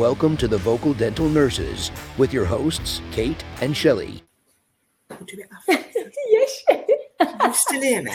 welcome to the Vocal Dental Nurses with your hosts, Kate and Shelley. We'll do it after. yes. You still hear me?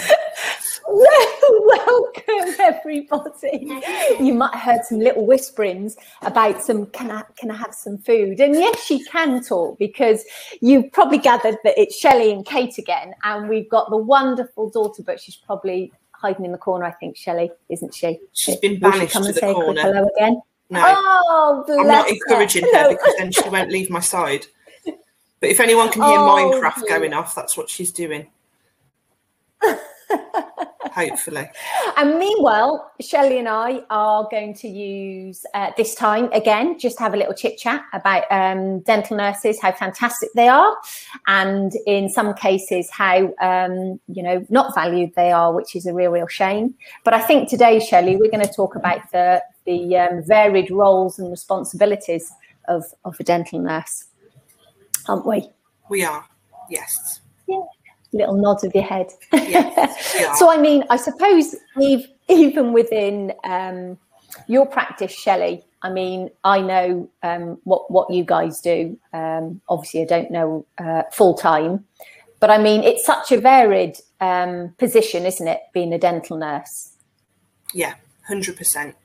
Well, welcome everybody. You might have heard some little whisperings about some can I can I have some food? And yes, she can talk because you've probably gathered that it's Shelley and Kate again, and we've got the wonderful daughter, but she's probably hiding in the corner. I think Shelley, isn't she? She's been Will she banished come to and the say a quick corner. hello again? No, Oh, I'm not encouraging her Hello. because then she won't leave my side. But if anyone can hear Oh, Minecraft going off, that's what she's doing. Hopefully. And meanwhile, Shelley and I are going to use uh, this time again, just have a little chit chat about um, dental nurses, how fantastic they are, and in some cases, how um, you know not valued they are, which is a real, real shame. But I think today, Shelley, we're going to talk about the the um, varied roles and responsibilities of of a dental nurse, aren't we? We are. Yes. Little nod of your head. Yes, are. So, I mean, I suppose even within um, your practice, Shelley, I mean, I know um, what what you guys do. Um, obviously, I don't know uh, full time, but I mean, it's such a varied um, position, isn't it? Being a dental nurse. Yeah, hundred percent.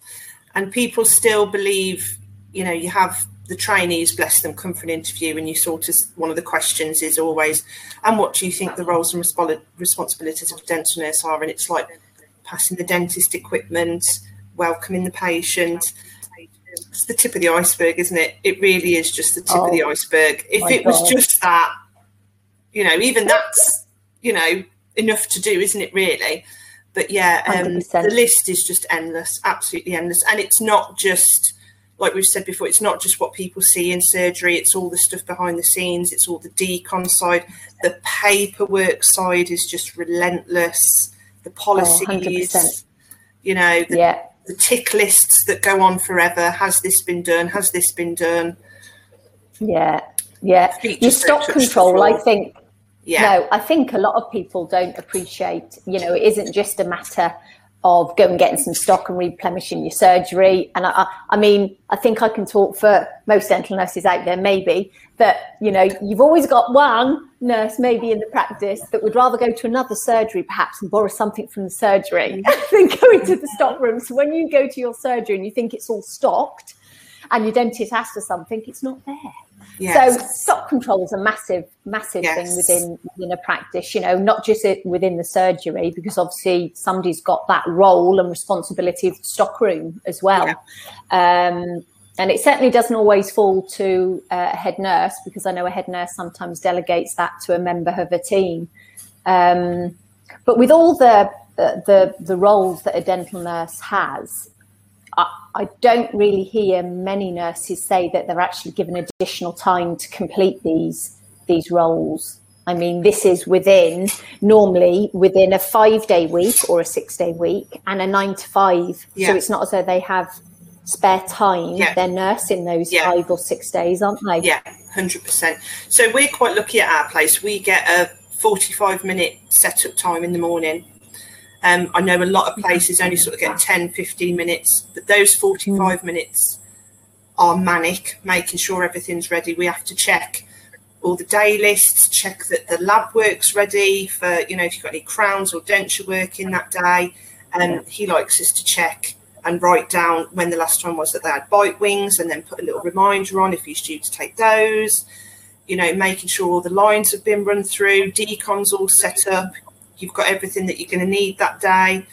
And people still believe, you know, you have the trainees, bless them, come for an interview, and you sort of one of the questions is always, "And what do you think the roles and respo- responsibilities of a dental nurse are?" And it's like passing the dentist equipment, welcoming the patient. It's the tip of the iceberg, isn't it? It really is just the tip of the Oh, iceberg. If it was just that, you know, even that's, you know, enough to do, isn't it? Really. But yeah, um, the list is just endless, absolutely endless. And it's not just, like we've said before, it's not just what people see in surgery, it's all the stuff behind the scenes, it's all the decon side. The paperwork side is just relentless. The oh, policies, 100%. you know, the, Yeah, the tick lists that go on forever. Has this been done? Has this been done? yeah, yeah. Your stock control, I think, Yeah. No, I think a lot of people don't appreciate, you know, it isn't just a matter of going and getting some stock and replenishing your surgery. And I, I, mean, I think I can talk for most dental nurses out there, maybe, that, you know, you've always got one nurse maybe in the practice that would rather go to another surgery perhaps and borrow something from the surgery than go into the stock room. So when you go to your surgery and you think it's all stocked and your dentist asks for something, it's not there. Yes. So stock control is a massive, massive thing within within a practice. You know, not just within the surgery, because obviously somebody's got that role and responsibility of the stock room as well. Um, and it certainly doesn't always fall to uh, a head nurse, because I know a head nurse sometimes delegates that to a member of a team. Um, but with all the uh, the the roles that a dental nurse has, I, don't really hear many nurses say that they're actually given additional time to complete these these roles. I mean, this is within normally within a five day week or a six day week and a nine to five. Yeah. So it's not as though they have spare time. Yeah. They're nursing those Yeah. five or six days, aren't they? Yeah, hundred percent. So we're quite lucky at our place. We get a forty-five minute setup time in the morning. Um, I know a lot of places only sort of get 10, 15 minutes, but those 45 minutes are manic, making sure everything's ready. We have to check all the day lists, check that the lab work's ready for, you know, if you've got any crowns or denture work in that day. And he likes us to check and write down when the last time was that they had bite wings and then put a little reminder on if he's due to take those. You know, making sure all the lines have been run through, decon's all set up, you've got everything that you're going to need that day.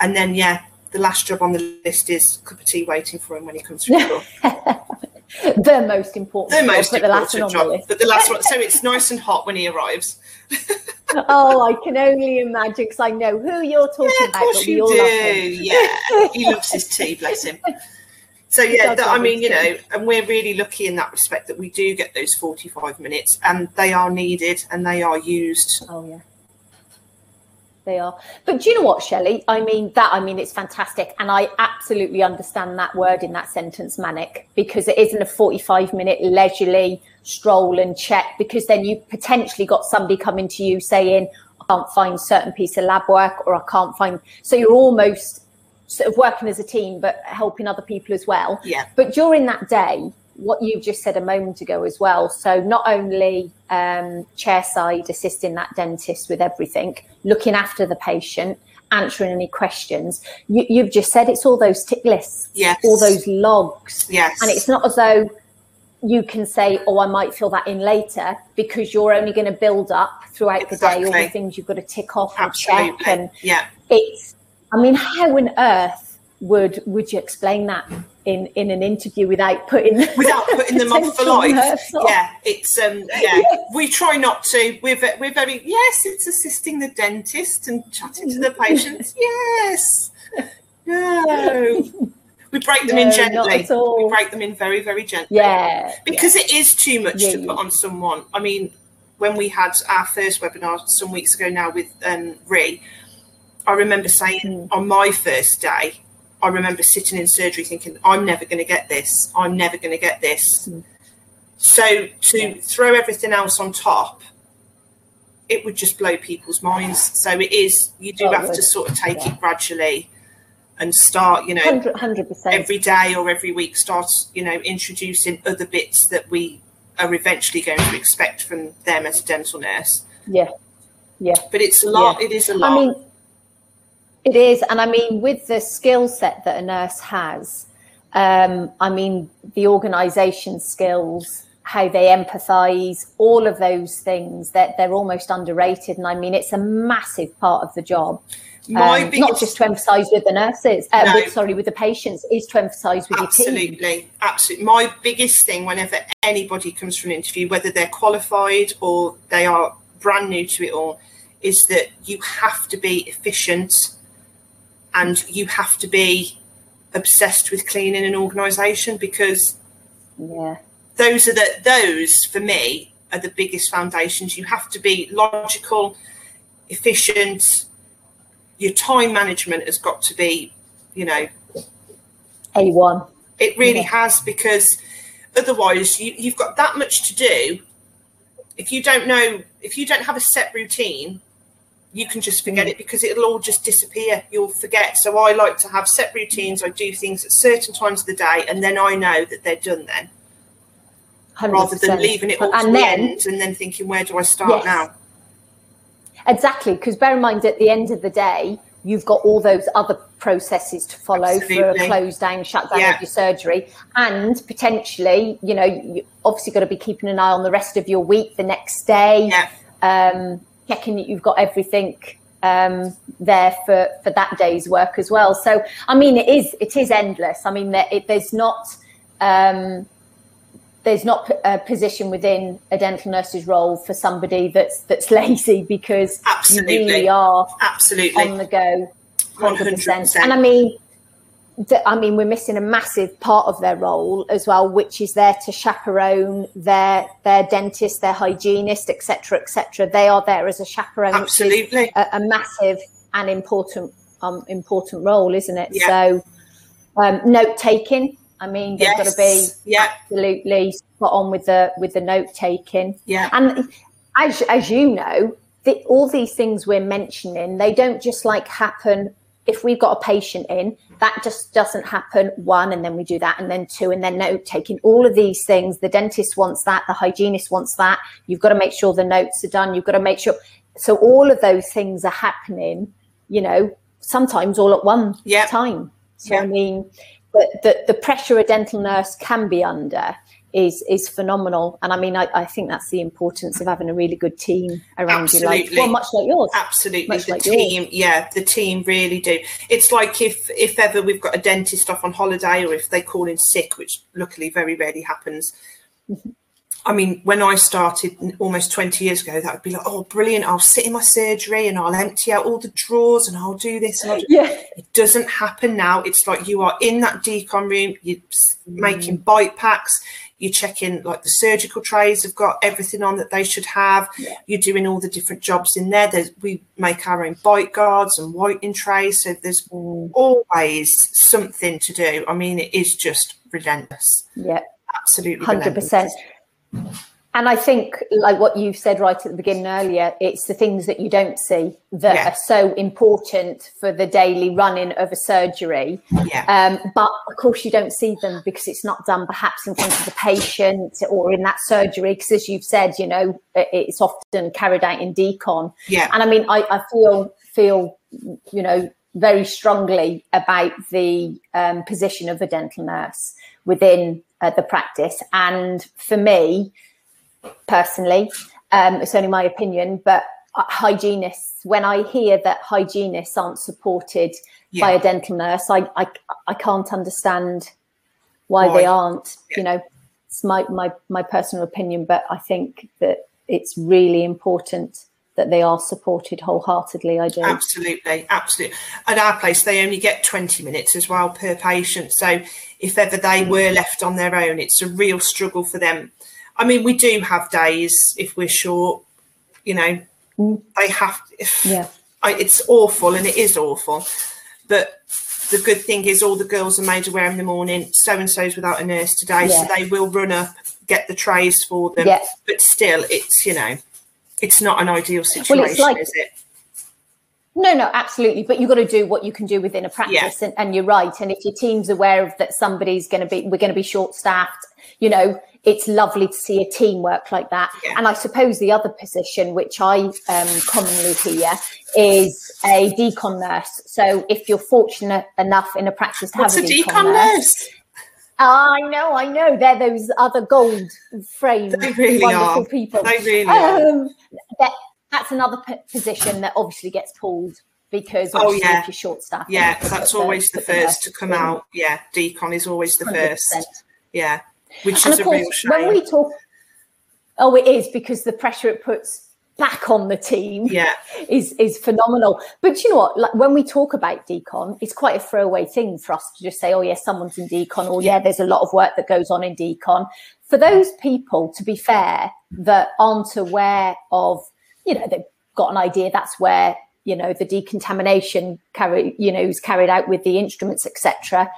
And then, yeah, the last job on the list is cup of tea waiting for him when he comes through the door. the most important. The job, most the one important on the job, list. but the last one. So it's nice and hot when he arrives. oh, I can only imagine because I know who you're talking Yeah, of about. course you do. Yeah, he loves his tea. Bless him. So yeah, that, I mean, you know, and we're really lucky in that respect that we do get those forty-five minutes, and they are needed and they are used. Oh yeah. They are. But do you know what, Shelley? I mean that I mean it's fantastic. And I absolutely understand that word in that sentence, manic, because it isn't a 45 minute leisurely stroll and check, because then you potentially got somebody coming to you saying, I can't find certain piece of lab work or I can't find so you're almost sort of working as a team, but helping other people as well. Yeah. But during that day, what you've just said a moment ago as well. So not only um, chairside assisting that dentist with everything, looking after the patient, answering any questions. You, have just said it's all those tick lists, yes. all those logs, yes. and it's not as though you can say, "Oh, I might fill that in later," because you're only going to build up throughout exactly. the day all the things you've got to tick off Absolutely. and check. And yeah, it's. I mean, how on earth would would you explain that in in an interview without putting without putting them off for life. Yeah, it's um yeah. Yes. We try not to. We're we're very yes. It's assisting the dentist and chatting to the patients. yes. No. We break them no, in gently. We break them in very very gently. Yeah. Because yeah. it is too much yeah, to put on someone. I mean, when we had our first webinar some weeks ago now with um Ree, I remember saying mm. on my first day I remember sitting in surgery thinking, I'm never going to get this. I'm never going to get this. Mm. So to throw everything else on top, it would just blow people's minds. So it is, you do oh, have to sort of take yeah. it gradually and start, you know, 100%, 100%. every day or every week, start, you know, introducing other bits that we are eventually going to expect from them as a dental nurse. Yeah. Yeah. But it's a lot. Yeah. It is a lot. I mean, it is. And I mean, with the skill set that a nurse has, um, I mean, the organisation skills, how they empathise, all of those things, that they're, they're almost underrated. And I mean, it's a massive part of the job. Um, biggest... Not just to emphasise with the nurses, uh, no. with, sorry, with the patients, is to emphasise with absolutely, your team. Absolutely, absolutely. My biggest thing whenever anybody comes for an interview, whether they're qualified or they are brand new to it all, is that you have to be efficient and you have to be obsessed with cleaning an organization because yeah. those are the those for me are the biggest foundations. You have to be logical efficient. Your time management has got to be you know a1 it really yeah. has because otherwise you, you've got that much to do. If you don't know if you don't have a set routine you can just forget mm. it because it'll all just disappear. You'll forget. So I like to have set routines. I do things at certain times of the day, and then I know that they're done then. 100%. Rather than leaving it all and to then, the end and then thinking, where do I start yes. now? Exactly, because bear in mind, at the end of the day, you've got all those other processes to follow Absolutely. for a close down, shut down yeah. of your surgery, and potentially, you know, you obviously got to be keeping an eye on the rest of your week, the next day. Yeah. Um, checking that you've got everything um, there for for that day's work as well. So I mean, it is it is endless. I mean, there, it, there's not um, there's not a position within a dental nurse's role for somebody that's that's lazy because absolutely. you really are absolutely on the go, hundred percent. And I mean, I mean, we're missing a massive part of their role as well, which is there to chaperone their their dentist, their hygienist, etc., etc. They are there as a chaperone, absolutely a, a, massive and important um, important role, isn't it? Yeah. So, um, note taking. I mean, they've yes. got to be yeah. absolutely spot on with the with the note taking. Yeah, and as as you know, the, all these things we're mentioning, they don't just like happen if we've got a patient in, that just doesn't happen one and then we do that and then two and then note taking all of these things. The dentist wants that, the hygienist wants that. You've got to make sure the notes are done. You've got to make sure. So all of those things are happening, you know, sometimes all at one yep. time. So yep. I mean, the, the, the pressure a dental nurse can be under is is phenomenal. And I mean, I, I, think that's the importance of having a really good team around Absolutely. you, like well, much like yours. Absolutely, much the like team, yours. yeah, the team really do. It's like if if ever we've got a dentist off on holiday, or if they call in sick, which luckily very rarely happens. Mm-hmm. I mean, when I started almost 20 years ago, that would be like, oh, brilliant. I'll sit in my surgery and I'll empty out all the drawers and I'll do this. And I'll do... Yeah. It doesn't happen now. It's like you are in that decon room, you're mm. making bite packs, you're checking like the surgical trays have got everything on that they should have. Yeah. You're doing all the different jobs in there. There's, we make our own bite guards and whitening trays. So there's mm. always something to do. I mean, it is just relentless. Yeah. Absolutely. 100%. And I think, like what you've said right at the beginning earlier, it's the things that you don't see that yeah. are so important for the daily running of a surgery. Yeah. Um, but of course, you don't see them because it's not done perhaps in front of the patient or in that surgery. Because as you've said, you know, it's often carried out in decon. Yeah. And I mean, I, I feel feel you know very strongly about the um, position of a dental nurse within uh, the practice. And for me, personally. Um, it's only my opinion, but uh, hygienists, when I hear that hygienists aren't supported yeah. by a dental nurse, I, I, I can't understand why, why? they aren't. Yeah. You know, it's my, my, my personal opinion, but I think that it's really important that they are supported wholeheartedly. I do. Absolutely, absolutely. At our place, they only get 20 minutes as well per patient. So if ever they were left on their own, it's a real struggle for them I mean, we do have days if we're short, you know, mm. they have. If, yeah. I, it's awful and it is awful. But the good thing is, all the girls are made aware in the morning. So and so's without a nurse today, yeah. so they will run up, get the trays for them. Yeah. But still, it's you know, it's not an ideal situation, well, like, is it? No, no, absolutely. But you've got to do what you can do within a practice, yeah. and, and you're right. And if your team's aware of that, somebody's going to be, we're going to be short staffed. You know, it's lovely to see a team work like that. Yeah. And I suppose the other position, which I um, commonly hear, is a decon nurse. So if you're fortunate enough in a practice to What's have a, a decon, decon nurse, nurse? I know, I know. They're those other gold framed, really wonderful are. people. They really um, that, that's another p- position that obviously gets pulled because oh yeah, if you're short staff. Yeah, that's always the, the first to come out. Yeah, decon is always the 100%. first. Yeah which and is of course, a real shame. When we talk, oh, it is because the pressure it puts back on the team yeah. is is phenomenal. But you know what? Like when we talk about decon, it's quite a throwaway thing for us to just say, "Oh, yeah, someone's in decon," or "Yeah, there's a lot of work that goes on in decon." For those people, to be fair, that aren't aware of, you know, they've got an idea that's where you know the decontamination carry you know is carried out with the instruments etc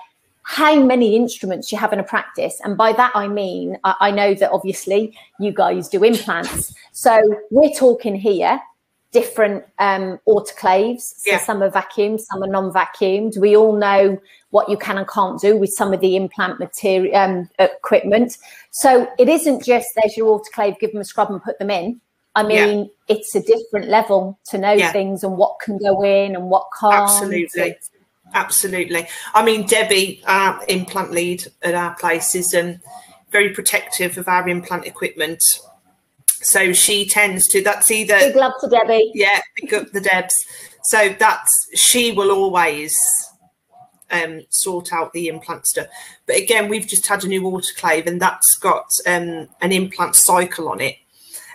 how many instruments you have in a practice. And by that, I mean, I, I know that obviously you guys do implants. So we're talking here different um, autoclaves. So yeah. some are vacuumed, some are non-vacuumed. We all know what you can and can't do with some of the implant material um, equipment. So it isn't just there's your autoclave, give them a scrub and put them in. I mean, yeah. it's a different level to know yeah. things and what can go in and what can't. Absolutely. It's, Absolutely. I mean, Debbie, our implant lead at our place, is um, very protective of our implant equipment. So she tends to, that's either. Big love to Debbie. Yeah, pick up the Debs. So that's, she will always um, sort out the implant stuff. But again, we've just had a new autoclave and that's got um, an implant cycle on it.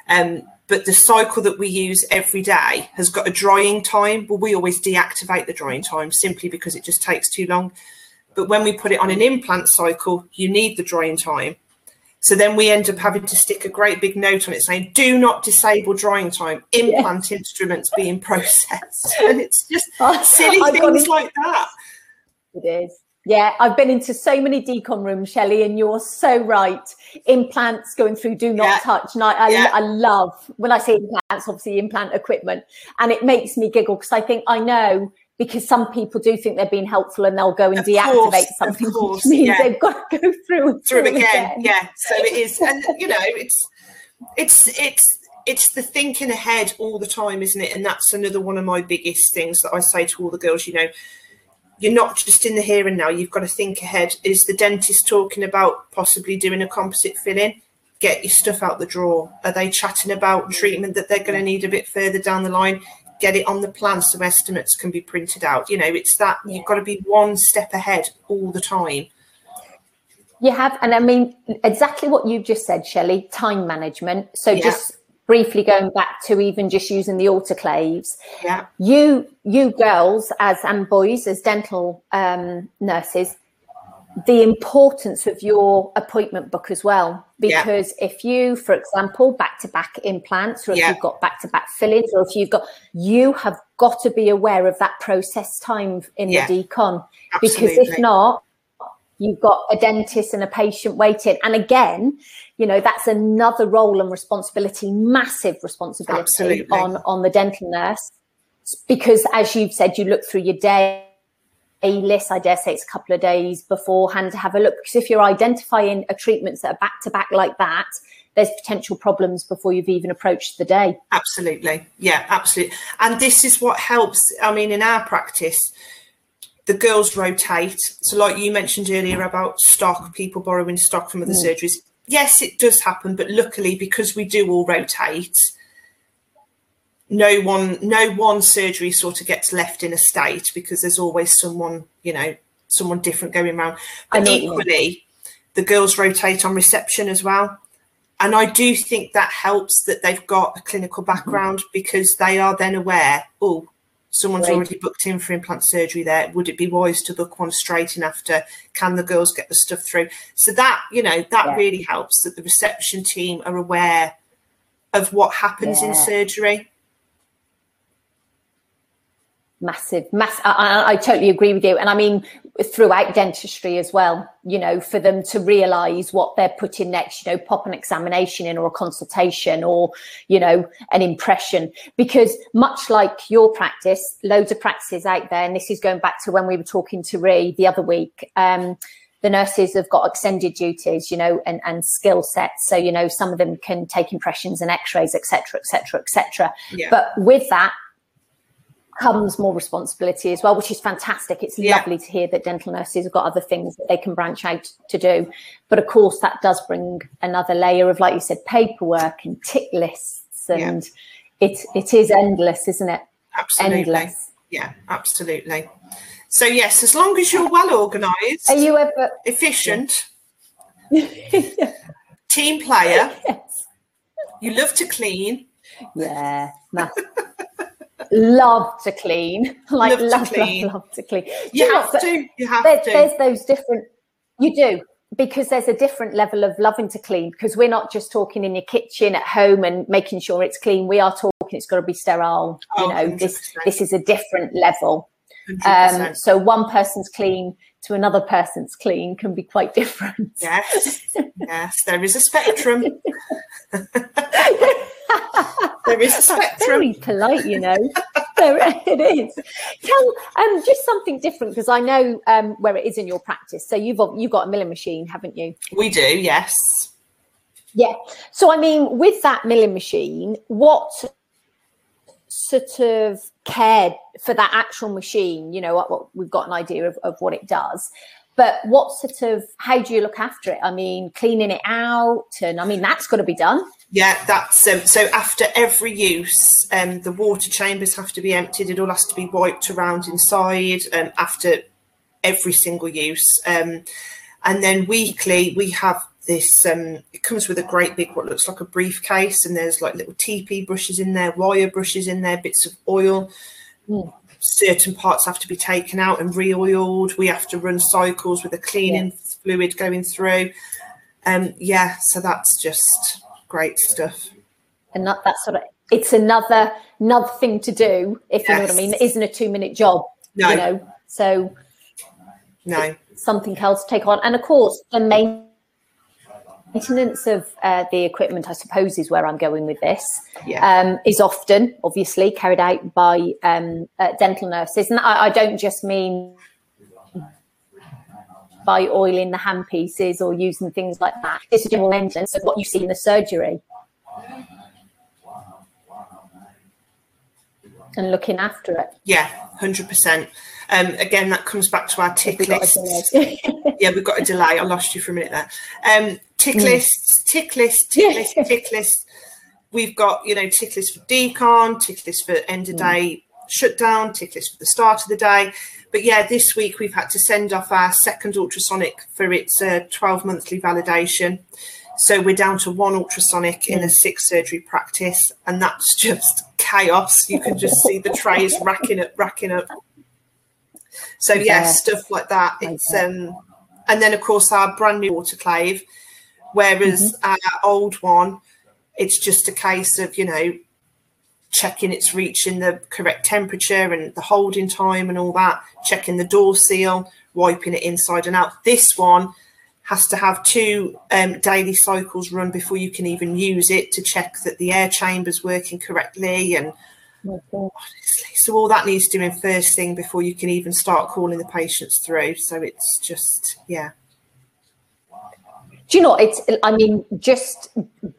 Um, but the cycle that we use every day has got a drying time. Well, we always deactivate the drying time simply because it just takes too long. But when we put it on an implant cycle, you need the drying time. So then we end up having to stick a great big note on it saying, do not disable drying time, implant instruments being processed. And it's just silly things like that. It is. Yeah, I've been into so many decon rooms, Shelley, and you're so right. Implants going through do not yeah. touch. And I, I, yeah. I, love when I say implants, obviously implant equipment. And it makes me giggle because I think I know because some people do think they're being helpful and they'll go and of deactivate course, something, course, which means yeah. they've got to go through, through, again. again. Yeah, so it is. And, you know, it's, it's, it's, it's the thinking ahead all the time, isn't it? And that's another one of my biggest things that I say to all the girls, you know, you're not just in the here and now. You've got to think ahead. Is the dentist talking about possibly doing a composite filling? Get your stuff out the drawer. Are they chatting about treatment that they're going to need a bit further down the line? Get it on the plan so estimates can be printed out. You know, it's that you've got to be one step ahead all the time. You have, and I mean exactly what you've just said, Shelley. Time management. So yeah. just briefly going back to even just using the autoclaves yeah you you girls as and boys as dental um, nurses the importance of your appointment book as well because yeah. if you for example back to back implants or if yeah. you've got back to back fillings or if you've got you have got to be aware of that process time in yeah. the decon Absolutely. because if not you've got a dentist and a patient waiting and again you know that's another role and responsibility massive responsibility Absolutely. on on the dental nurse because as you've said you look through your day a list i dare say it's a couple of days beforehand to have a look because if you're identifying a treatments that are back to back like that there's potential problems before you've even approached the day Absolutely. Yeah, absolutely. And this is what helps. I mean, in our practice, the girls rotate. So, like you mentioned earlier about stock, people borrowing stock from other mm. surgeries. Yes, it does happen, but luckily, because we do all rotate, no one, no one surgery sort of gets left in a state because there's always someone, you know, someone different going around. But you equally, the girls rotate on reception as well. And I do think that helps that they've got a clinical background because they are then aware, oh, someone's Right. already booked in for implant surgery there. Would it be wise to book one straight in after? Can the girls get the stuff through? So that, you know, that Yeah. really helps that the reception team are aware of what happens in surgery. Massive mass I, I- totally agree with you and i mean throughout dentistry as well you know for them to realize what they're putting next you know pop an examination in or a consultation or you know an impression because much like your practice loads of practices out there and this is going back to when we were talking to Ree the other week um the nurses have got extended duties, you know, and, and skill sets. So, you know, some of them can take impressions and x-rays, etc., etc., et cetera, et cetera. Yeah. But with that comes more responsibility as well, which is fantastic. It's Yeah. lovely to hear that dental nurses have got other things that they can branch out to do. But of course, that does bring another layer of, like you said, paperwork and tick lists, and it it is endless, isn't it? Absolutely. Endless. Yeah, absolutely. So yes, as long as you're well organised, Are you ever? efficient, team player, Yes. you love to clean, Yeah. love to clean. Like Love to love, love, clean. love, to clean. You have to. You have there, to. there's those different you do because there's a different level of loving to clean because we're not just talking in your kitchen at home and making sure it's clean we are talking it's got to be sterile Oh, you know this 100%. this is a different level um so one person's clean to another person's clean can be quite different yes, yes, there is a spectrum. there is a spectrum. very polite you know there it is tell um just something different because i know um where it is in your practice so you've you've got a milling machine haven't you We do, yes. Yeah. So, I mean, with that milling machine, what sort of care for that actual machine? You know, what, what we've got an idea of, of what it does, but what sort of how do you look after it? I mean, cleaning it out, and I mean, that's got to be done. Yeah, that's um, so. After every use, um, the water chambers have to be emptied. It all has to be wiped around inside. Um, after every single use, um, and then weekly we have this. Um, it comes with a great big what looks like a briefcase, and there's like little TePe brushes in there, wire brushes in there, bits of oil. Mm. Certain parts have to be taken out and re-oiled. We have to run cycles with a cleaning fluid going through. Um, yeah, so that's just great stuff. And that, that sort of it's another another thing to do, if you know what I mean. It Yes. isn't a two minute job, No. you know. So No, something else to take on, and of course the main maintenance of uh, the equipment, I suppose, is where I'm going with this. yeah, um, is often obviously carried out by um, uh, dental nurses. And I, I don't just mean by oiling the handpieces or using things like that. It's a general maintenance of what you see in the surgery. And looking after it. yeah, hundred percent. Um, again, that comes back to our tick We got a lists. delay. Yeah, we've got a delay. I lost you for a minute there. Um, tick Mm. lists, tick lists, tick lists, tick lists. We've got you know tick lists for decon, tick lists for end of day shutdown, tick lists for the start of the day. But yeah, this week we've had to send off our second ultrasonic for its uh, 12 monthly validation. So we're down to one ultrasonic in a six surgery practice, and that's just chaos. You can just see the trays racking up, racking up. So yeah, stuff like that. It's um, and then of course our brand new autoclave, whereas our old one, it's just a case of you know checking it's reaching the correct temperature and the holding time and all that, checking the door seal, wiping it inside and out. This one has to have two um, daily cycles run before you can even use it to check that the air chamber's working correctly and honestly so all that needs doing first thing before you can even start calling the patients through. So it's just yeah do you know it's i mean just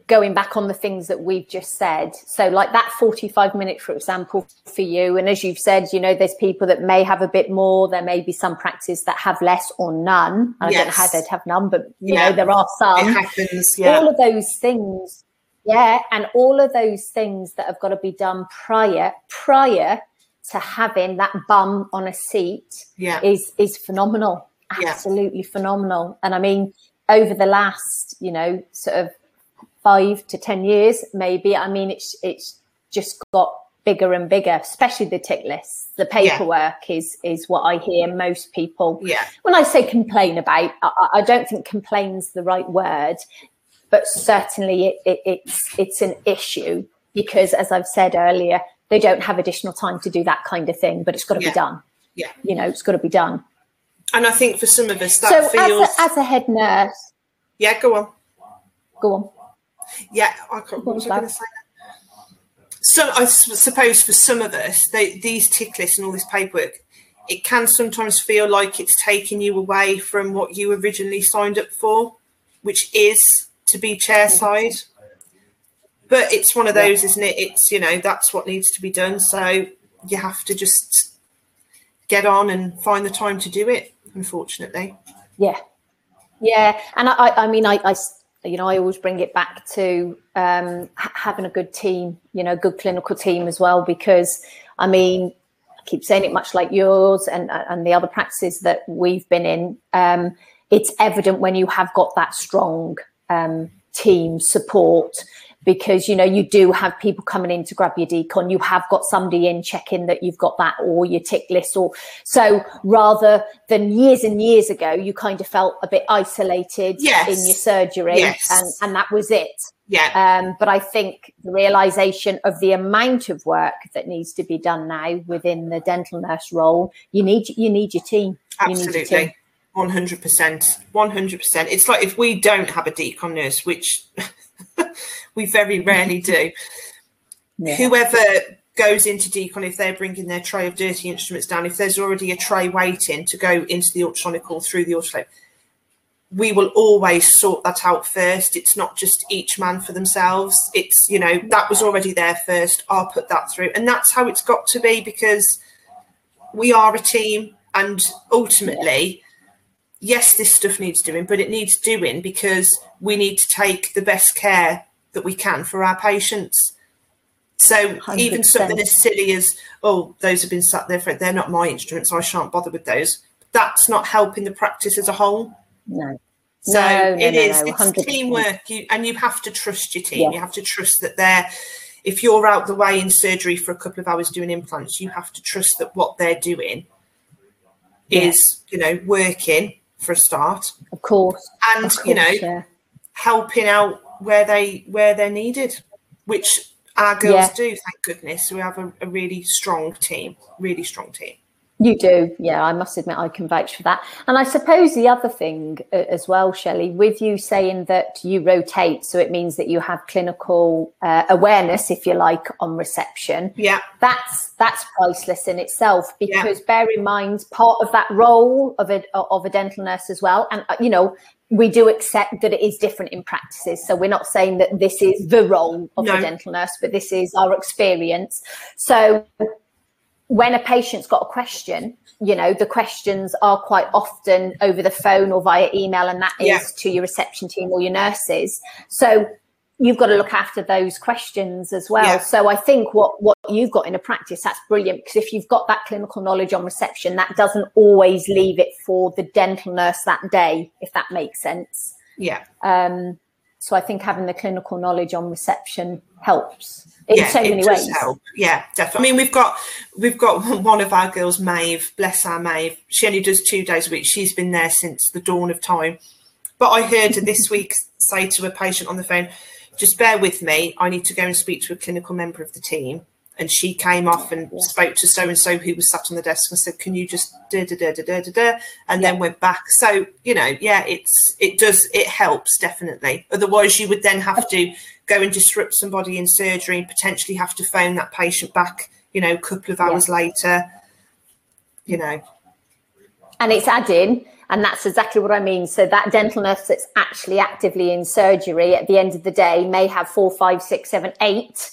going back on the things that we've just said so like that 45 minute for example for you and as you've said you know there's people that may have a bit more there may be some practices that have less or none i yes. don't know how they'd have none but you yeah. know there are some it happens yeah all of those things yeah and all of those things that have got to be done prior prior to having that bum on a seat yeah. is is phenomenal absolutely yeah. phenomenal and i mean over the last, you know, sort of five to ten years, maybe. I mean, it's it's just got bigger and bigger, especially the tick lists. The paperwork yeah. is is what I hear most people. Yeah. When I say complain about, I, I don't think complain's the right word, but certainly it, it, it's it's an issue because, as I've said earlier, they don't have additional time to do that kind of thing. But it's got to yeah. be done. Yeah. You know, it's got to be done. And I think for some of us that so feels. As a, as a head nurse. Yeah, go on. Go on. Yeah, I can't, what was I going to say? So I suppose for some of us, they, these tick lists and all this paperwork, it can sometimes feel like it's taking you away from what you originally signed up for, which is to be chairside. But it's one of those, yeah. isn't it? It's you know that's what needs to be done. So you have to just get on and find the time to do it unfortunately. Yeah, yeah, and I, I mean, I, I, you know, I always bring it back to um, having a good team, you know, good clinical team as well, because I mean, I keep saying it, much like yours and and the other practices that we've been in. Um, it's evident when you have got that strong um, team support because you know you do have people coming in to grab your decon. You have got somebody in checking that you've got that or your tick list or so rather than years and years ago you kind of felt a bit isolated yes. in your surgery yes. and and that was it. Yeah. Um, but i think the realization of the amount of work that needs to be done now within the dental nurse role you need you need your team. Absolutely. you team. 100% 100% it's like if we don't have a decon nurse which we very rarely do. Yeah. Whoever goes into decon, if they're bringing their tray of dirty instruments down, if there's already a tray waiting to go into the ultrasonic or through the autoclave, we will always sort that out first. It's not just each man for themselves. It's, you know, that was already there first. I'll put that through. And that's how it's got to be because we are a team. And ultimately, yes, this stuff needs doing, but it needs doing because we need to take the best care that we can for our patients. So 100%. even something as silly as, oh, those have been sat there for they're not my instruments, I shan't bother with those. That's not helping the practice as a whole. No. So no, no, it is no, it's teamwork, you, and you have to trust your team. Yeah. You have to trust that they're. If you're out the way in surgery for a couple of hours doing implants, you have to trust that what they're doing yeah. is, you know, working for a start. Of course. And of course, you know, yeah. helping out where they where they're needed, which our girls yeah. do. Thank goodness, we have a, a really strong team, really strong team. You do, yeah. I must admit, I can vouch for that. And I suppose the other thing uh, as well, Shelley, with you saying that you rotate, so it means that you have clinical uh, awareness, if you like, on reception. Yeah, that's that's priceless in itself. Because yeah. bear in mind, part of that role of a of a dental nurse as well, and uh, you know, we do accept that it is different in practices. So we're not saying that this is the role of no. the dental nurse, but this is our experience. So when a patient's got a question, you know, the questions are quite often over the phone or via email, and that is yeah. to your reception team or your nurses. So you've got to look after those questions as well. Yeah. So I think what what you've got in a practice that's brilliant because if you've got that clinical knowledge on reception, that doesn't always leave it for the dental nurse that day, if that makes sense. Yeah. Um, so I think having the clinical knowledge on reception helps in yeah, so many ways. Help. Yeah, definitely. I mean, we've got we've got one of our girls, Maeve. Bless our Maeve. She only does two days a week. She's been there since the dawn of time. But I heard her this week say to a patient on the phone, just bear with me. I need to go and speak to a clinical member of the team. and she came off and yeah. spoke to so and so who was sat on the desk and said, "Can you just da da da da da da,", and yeah. then went back. So you know, yeah, it's it does it helps definitely. Otherwise, you would then have to go and disrupt somebody in surgery and potentially have to phone that patient back. You know, a couple of hours yeah. later. You know, and it's adding and that's exactly what I mean. So that dental nurse that's actually actively in surgery at the end of the day may have four, five, six, seven, eight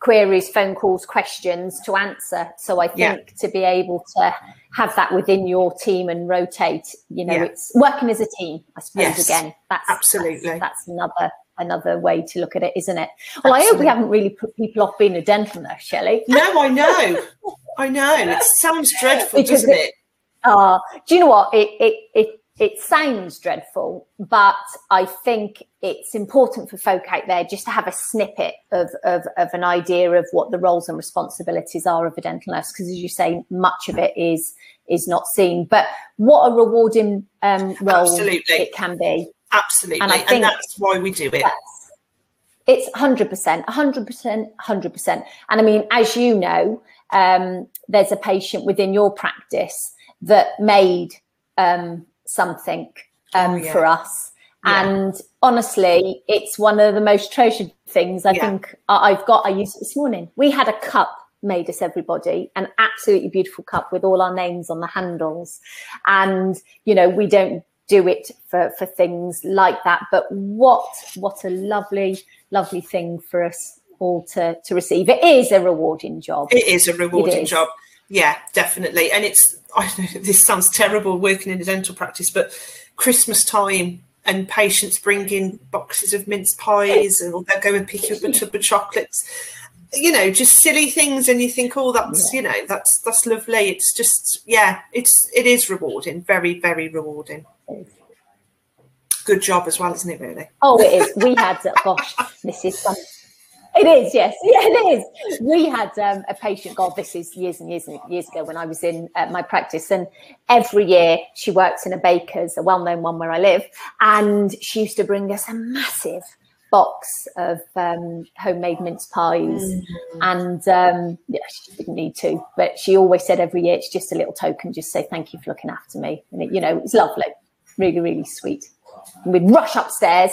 queries, phone calls, questions to answer. So I think yeah. to be able to have that within your team and rotate, you know, yeah. it's working as a team, I suppose yes, again. That's absolutely that's, that's, another another way to look at it, isn't it? Well, absolutely. I hope we haven't really put people off being a dental nurse, Shelley. No, I know. I know. It sounds dreadful, doesn't it? Uh, do you know what? It, it, it it sounds dreadful, but I think it's important for folk out there just to have a snippet of, of, of an idea of what the roles and responsibilities are of a dental nurse, because as you say, much of it is is not seen. But what a rewarding um, role Absolutely. it can be. Absolutely, and I think and that's why we do it. It's hundred percent, hundred percent, hundred percent. And I mean, as you know, um, there's a patient within your practice that made um, something um, oh, yeah. for us. Yeah. And honestly, it's one of the most treasured things I yeah. think I've got. I used it this morning. We had a cup made us everybody an absolutely beautiful cup with all our names on the handles and you know we don't do it for for things like that but what what a lovely lovely thing for us all to to receive it is a rewarding job it is a rewarding job yeah definitely and it's I know this sounds terrible working in a dental practice, but Christmas time and patients bring in boxes of mince pies and they'll go and pick up a tub of chocolates. You know, just silly things, and you think, oh, that's yeah. you know, that's that's lovely. It's just, yeah, it's it is rewarding, very very rewarding. Good job as well, isn't it? Really? Oh, it is. We had, gosh, this is some it is, yes, yeah, it is. We had um, a patient. God, this is years and years and years ago when I was in uh, my practice, and every year she works in a baker's, a well-known one where I live, and she used to bring us a massive box of um, homemade mince pies, mm-hmm. and um, yeah, she didn't need to, but she always said every year it's just a little token, just say thank you for looking after me, and it, you know it's lovely, really, really sweet. And we'd rush upstairs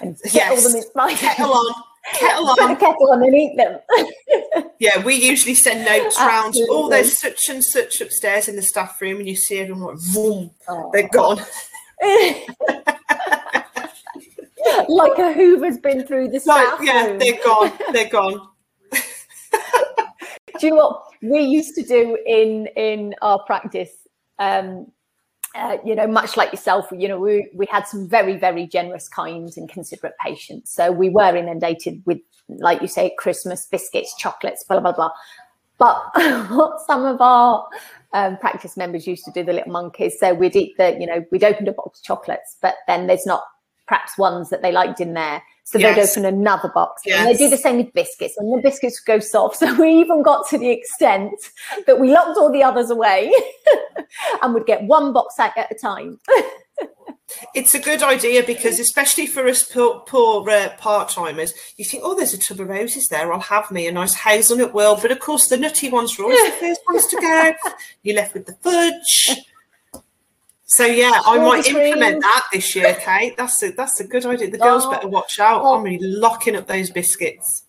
and get yes. all the mince pies. Kettle on kettle on. Put the kettle on and eat them. yeah, we usually send notes round. Oh, there's such and such upstairs in the staff room, and you see everyone like, boom, oh. they're gone. like a Hoover's been through the staff like, Yeah, room. they're gone. They're gone. do you know what we used to do in in our practice? Um, uh, you know, much like yourself, you know, we, we had some very, very generous, kind, and considerate patients. So we were inundated with, like you say, Christmas biscuits, chocolates, blah, blah, blah. But what some of our um, practice members used to do, the little monkeys, so we'd eat the, you know, we'd opened a box of chocolates, but then there's not perhaps ones that they liked in there. So yes. they'd open another box. Yes. And they do the same with biscuits, and the biscuits would go soft. So we even got to the extent that we locked all the others away and would get one box at, at a time. it's a good idea because, especially for us poor, poor uh, part timers, you think, oh, there's a tub of roses there. I'll have me a nice hazelnut world. But of course, the nutty ones are always the first ones to go. You're left with the fudge so yeah, I might implement that this year, Kate. That's a that's a good idea. The girls oh, better watch out. Oh. I'm really locking up those biscuits.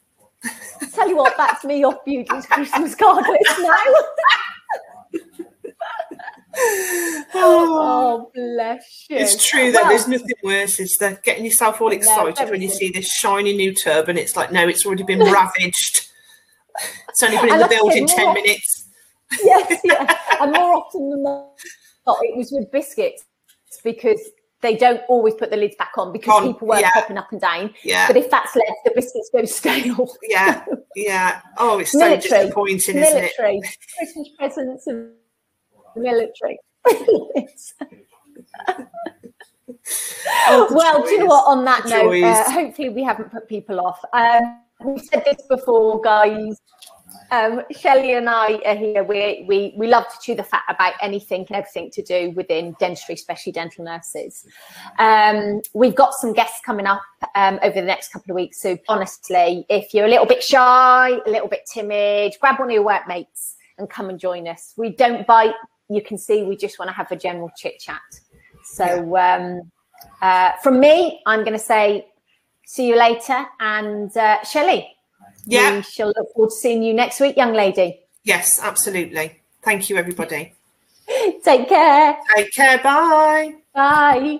Tell you what, that's me off Beauty's Christmas card list now. oh, bless you. It's true that well, there's nothing worse is that getting yourself all excited when you see this shiny new turban. And it's like, no, it's already been ravaged. It's only been in the building 10 minutes. yes, yeah. And more often than not, Oh, it was with biscuits because they don't always put the lids back on because on, people weren't yeah. popping up and down. Yeah. But if that's left, the biscuits go stale. Yeah, yeah. Oh, it's military, so disappointing, military. isn't it? Christmas presents of military. oh, well, joys. do you know what? On that the note, uh, hopefully we haven't put people off. Um, we've said this before, guys. Um, Shelley and I are here. We, we we love to chew the fat about anything and everything to do within dentistry, especially dental nurses. Um, we've got some guests coming up um, over the next couple of weeks. So honestly, if you're a little bit shy, a little bit timid, grab one of your workmates and come and join us. We don't bite. You can see we just want to have a general chit chat. So um, uh, from me, I'm going to say see you later. And uh, Shelley, Yeah. we shall look forward to seeing you next week, young lady. Yes, absolutely. Thank you, everybody. Take care. Take care. Bye. Bye.